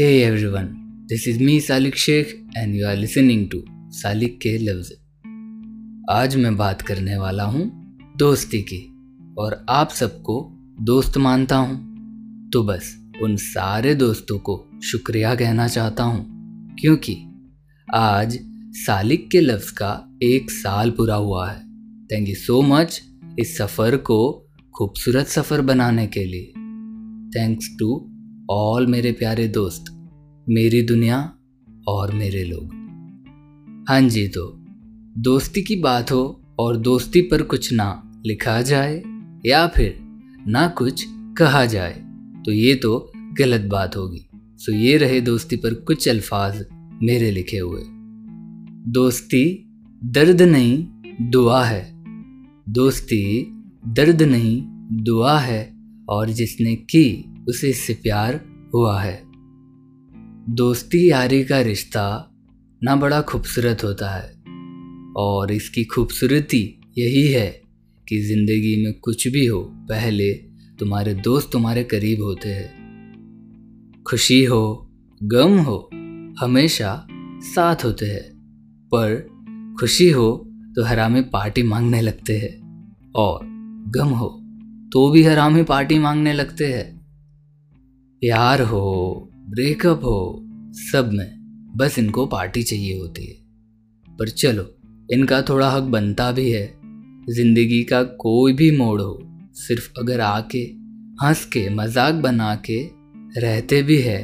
Hey everyone, this is me Salik Sheikh and you are listening to Salik के लफ्ज आज मैं बात करने वाला हूँ दोस्ती की और आप सबको दोस्त मानता हूँ। तो बस उन सारे दोस्तों को शुक्रिया कहना चाहता हूँ क्योंकि आज सालिक के लफ्ज़ का एक साल पूरा हुआ है। थैंक यू सो मच इस सफ़र को खूबसूरत सफ़र बनाने के लिए। थैंक्स टू ऑल मेरे प्यारे दोस्त, मेरी दुनिया और मेरे लोग। हाँ जी तो दोस्ती की बात हो और दोस्ती पर कुछ ना लिखा जाए या फिर ना कुछ कहा जाए तो ये तो गलत बात होगी। सो ये रहे दोस्ती पर कुछ अल्फाज मेरे लिखे हुए। दोस्ती दर्द नहीं, दुआ है। दोस्ती दर्द नहीं, दुआ है और जिसने की उसे इससे प्यार हुआ है। दोस्ती यारी का रिश्ता ना बड़ा खूबसूरत होता है और इसकी खूबसूरती यही है कि ज़िंदगी में कुछ भी हो, पहले तुम्हारे दोस्त तुम्हारे करीब होते हैं। खुशी हो, गम हो, हमेशा साथ होते हैं। पर खुशी हो तो हरामी पार्टी मांगने लगते हैं और गम हो तो भी हरामी पार्टी मांगने लगते हैं। प्यार हो, ब्रेकअप हो, सब में बस इनको पार्टी चाहिए होती है। पर चलो, इनका थोड़ा हक बनता भी है। ज़िंदगी का कोई भी मोड़ हो, सिर्फ़ अगर आके हंस के मज़ाक बना के रहते भी है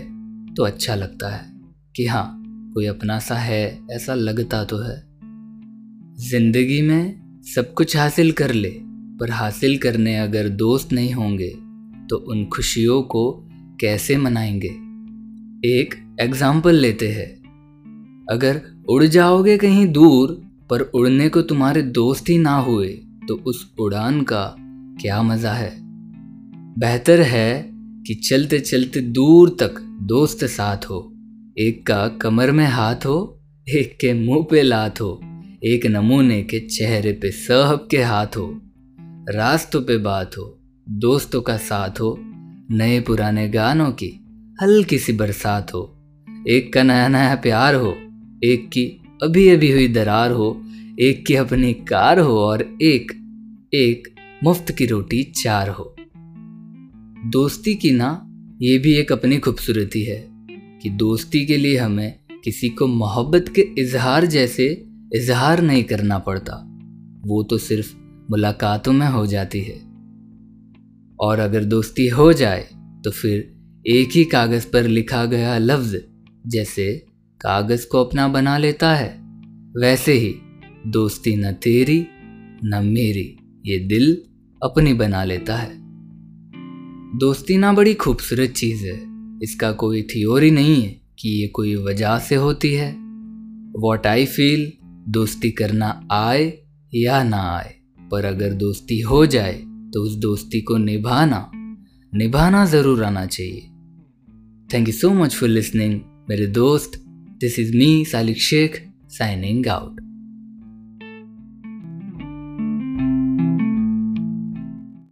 तो अच्छा लगता है कि हाँ कोई अपना सा है, ऐसा लगता तो है। ज़िंदगी में सब कुछ हासिल कर ले, पर हासिल करने अगर दोस्त नहीं होंगे तो उन खुशियों को कैसे मनाएँगे? एक एग्ज़ाम्पल लेते हैं। अगर उड़ जाओगे कहीं दूर, पर उड़ने को तुम्हारे दोस्त ही ना हुए तो उस उड़ान का क्या मज़ा है? बेहतर है कि चलते चलते दूर तक दोस्त साथ हो। एक का कमर में हाथ हो, एक के मुँह पे लात हो, एक नमूने के चेहरे पे सहब के हाथ हो। रास्तों पे बात हो, दोस्तों का साथ हो नए पुराने गानों की हल्की सी बरसात हो। एक का नया नया प्यार हो, एक की अभी अभी हुई दरार हो, एक की अपनी कार हो और एक एक मुफ़्त की रोटी चार हो। दोस्ती की ना, ये भी एक अपनी खूबसूरती है कि दोस्ती के लिए हमें किसी को मोहब्बत के इजहार जैसे इजहार नहीं करना पड़ता। वो तो सिर्फ़ मुलाकातों में हो जाती है। और अगर दोस्ती हो जाए तो फिर एक ही कागज़ पर लिखा गया लफ्ज़ जैसे कागज़ को अपना बना लेता है। वैसे ही, दोस्ती न तेरी, न मेरी, ये दिल अपनी बना लेता है। दोस्ती ना बड़ी खूबसूरत चीज़ है। इसका कोई थियोरी नहीं है कि ये कोई वजह से होती है। वॉट आई फील दोस्ती करना आए या ना आए, पर अगर दोस्ती हो जाए तो उस दोस्ती को निभाना निभाना ज़रूर आना चाहिए। Thank you so much for listening मेरे दोस्त। This is me Salik Sheikh signing out